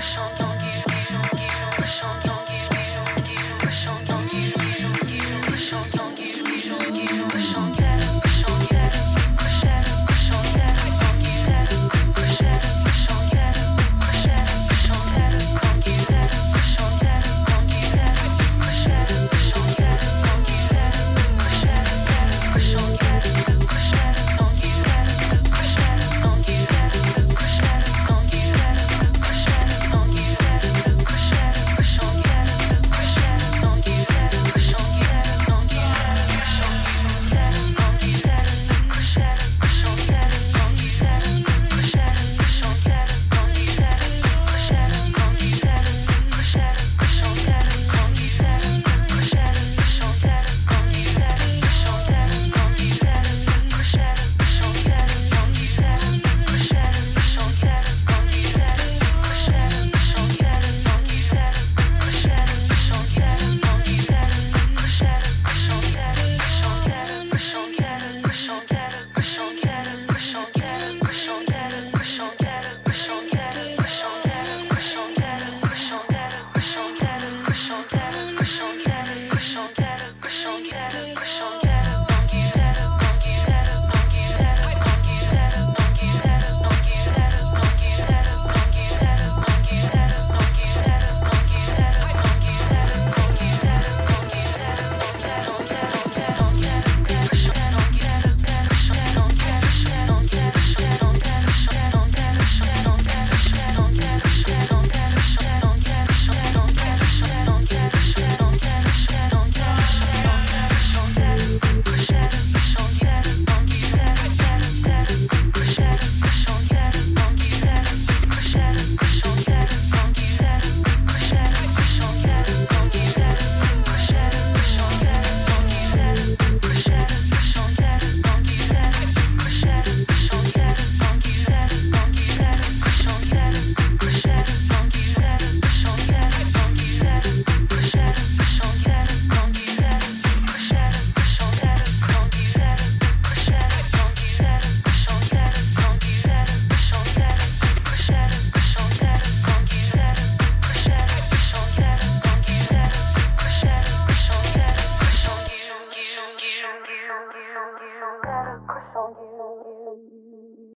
Show you.